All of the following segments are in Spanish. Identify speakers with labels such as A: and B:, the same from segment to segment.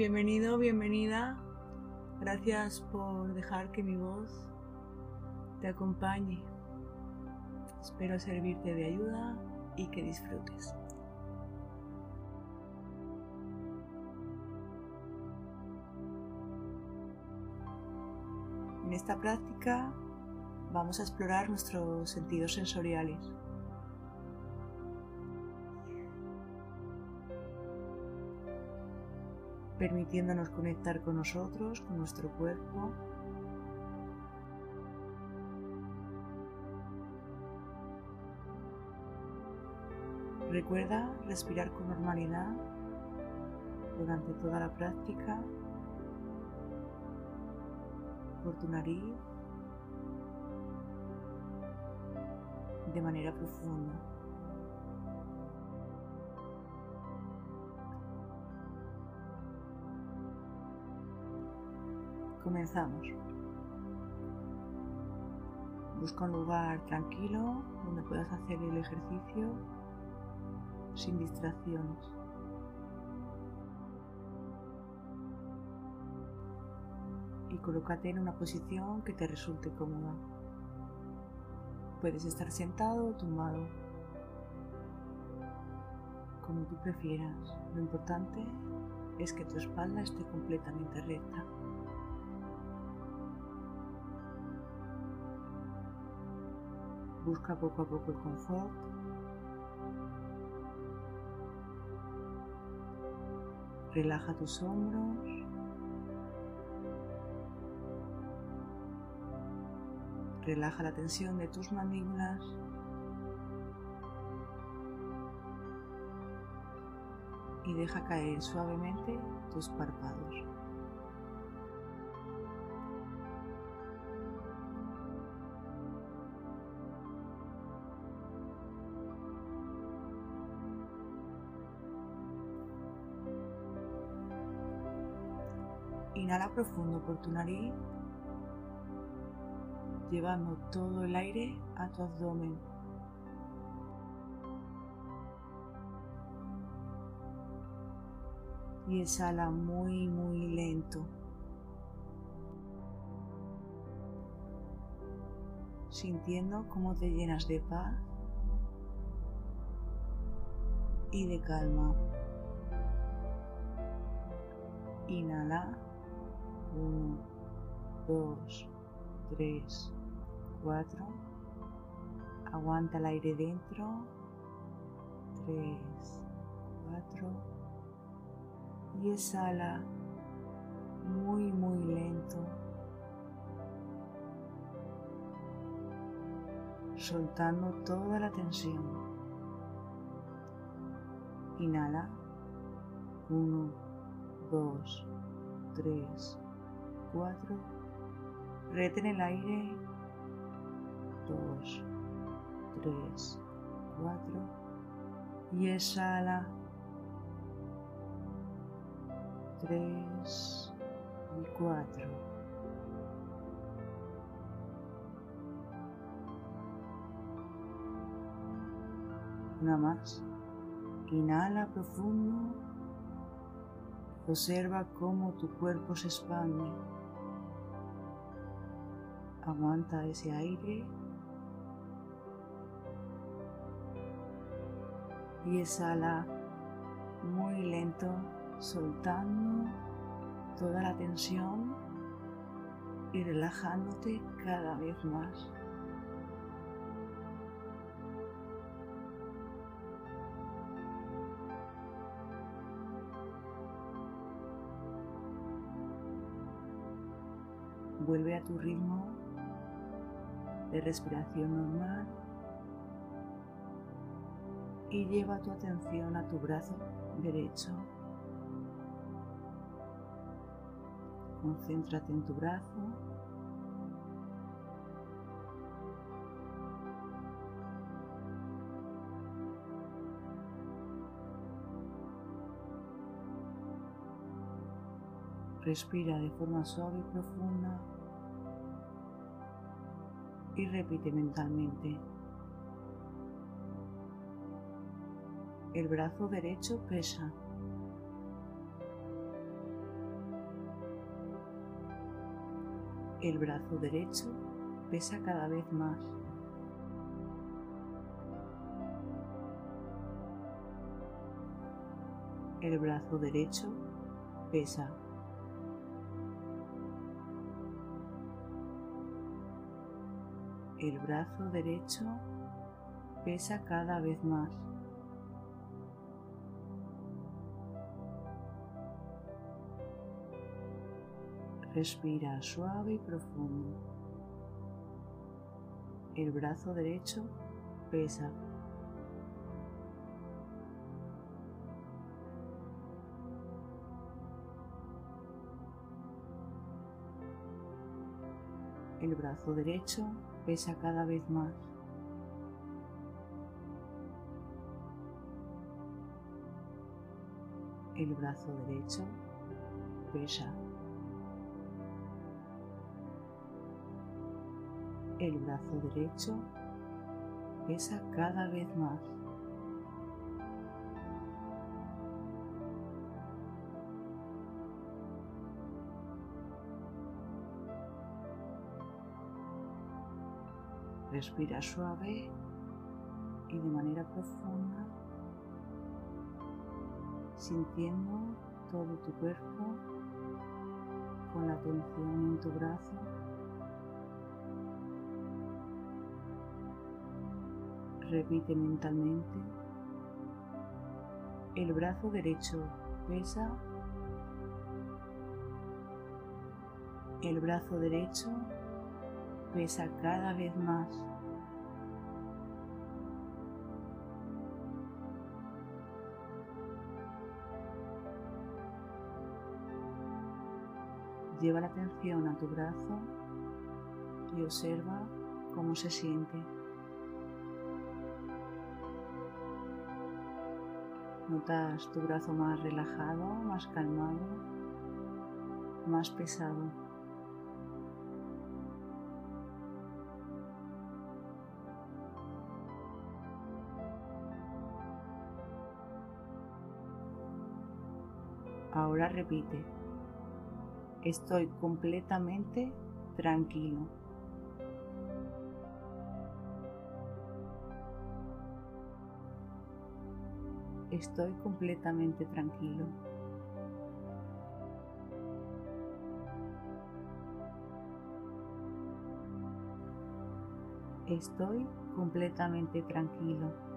A: Bienvenido, bienvenida. Gracias por dejar que mi voz te acompañe. Espero servirte de ayuda y que disfrutes. En esta práctica vamos a explorar nuestros sentidos sensoriales. Permitiéndonos conectar con nosotros, con nuestro cuerpo. Recuerda respirar con normalidad durante toda la práctica por tu nariz de manera profunda. Comenzamos. Busca un lugar tranquilo donde puedas hacer el ejercicio sin distracciones. Y colócate en una posición que te resulte cómoda. Puedes estar sentado o tumbado, como tú prefieras. Lo importante es que tu espalda esté completamente recta. Busca poco a poco el confort. Relaja tus hombros. Relaja la tensión de tus mandíbulas. Y deja caer suavemente tus párpados. Inhala profundo por tu nariz, llevando todo el aire a tu abdomen. Y exhala muy, muy lento. Sintiendo cómo te llenas de paz y de calma. Inhala. 1, 2, 3, 4. Aguanta el aire dentro. 3, 4. Y exhala muy, muy lento. Soltando toda la tensión. Inhala. 1, 2, 3, 4, reten el aire, 2, 3, 4 y exhala, 3 y 4. Una más. Inhala profundo. Observa cómo tu cuerpo se expande. Aguanta ese aire y exhala muy lento, soltando toda la tensión y relajándote cada vez más. Vuelve a tu ritmo de respiración normal y lleva tu atención a tu brazo derecho. Concéntrate en tu brazo. Respira de forma suave y profunda y repite mentalmente. El brazo derecho pesa. El brazo derecho pesa cada vez más. El brazo derecho pesa El brazo derecho pesa cada vez más. Respira suave y profundo. El brazo derecho pesa. El brazo derecho pesa cada vez más. El brazo derecho pesa. El brazo derecho pesa cada vez más. Respira suave y de manera profunda, sintiendo todo tu cuerpo con la atención en tu brazo. Repite mentalmente. El brazo derecho pesa. El brazo derecho pesa cada vez más. Lleva la atención a tu brazo y observa cómo se siente. Notas tu brazo más relajado, más calmado, más pesado. Ahora repite, estoy completamente tranquilo. Estoy completamente tranquilo. Estoy completamente tranquilo.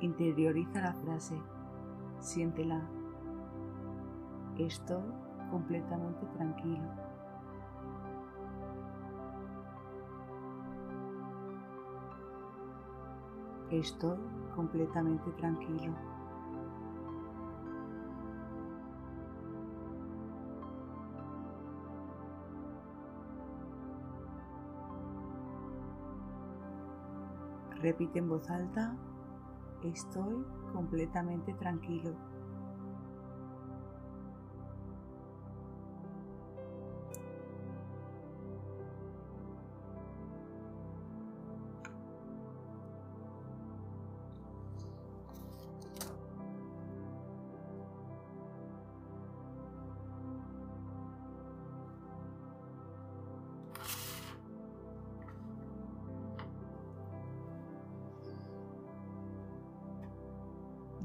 A: Interioriza la frase, siéntela. Estoy completamente tranquilo. Estoy completamente tranquilo. Repite en voz alta, estoy completamente tranquilo.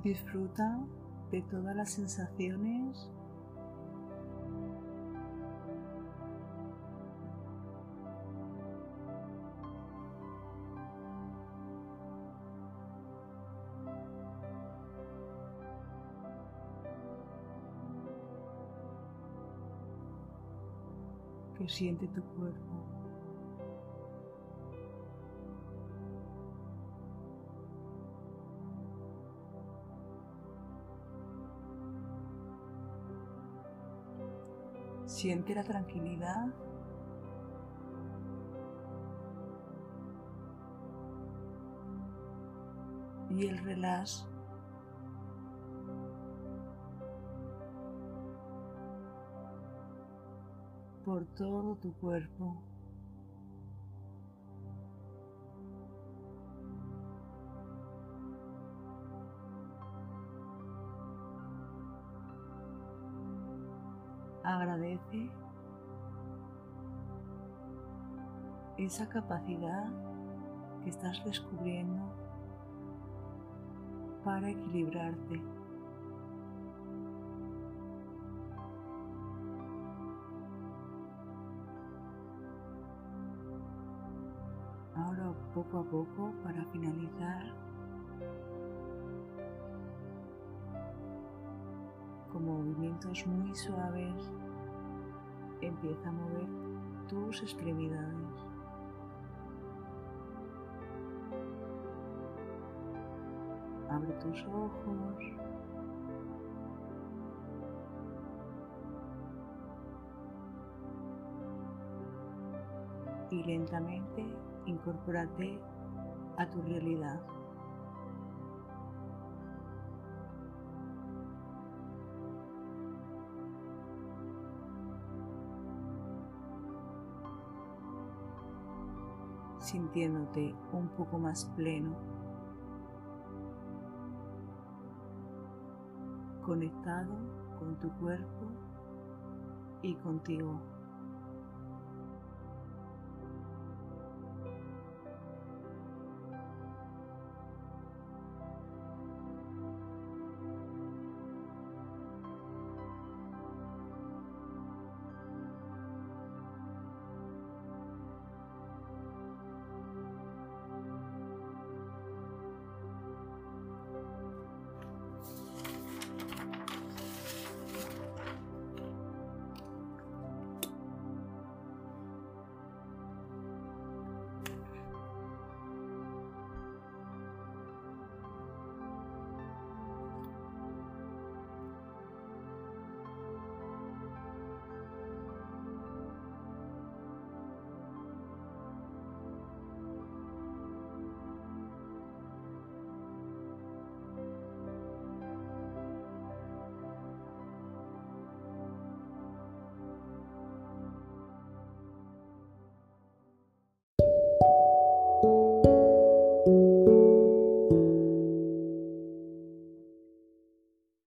A: Disfruta de todas las sensaciones que siente tu cuerpo. Siente la tranquilidad y el relax por todo tu cuerpo. Esa capacidad que estás descubriendo para equilibrarte. Ahora poco a poco para finalizar con movimientos muy suaves empieza a mover tus extremidades. Abre tus ojos. Y lentamente incorpórate a tu realidad. Sintiéndote un poco más pleno, conectado con tu cuerpo y contigo.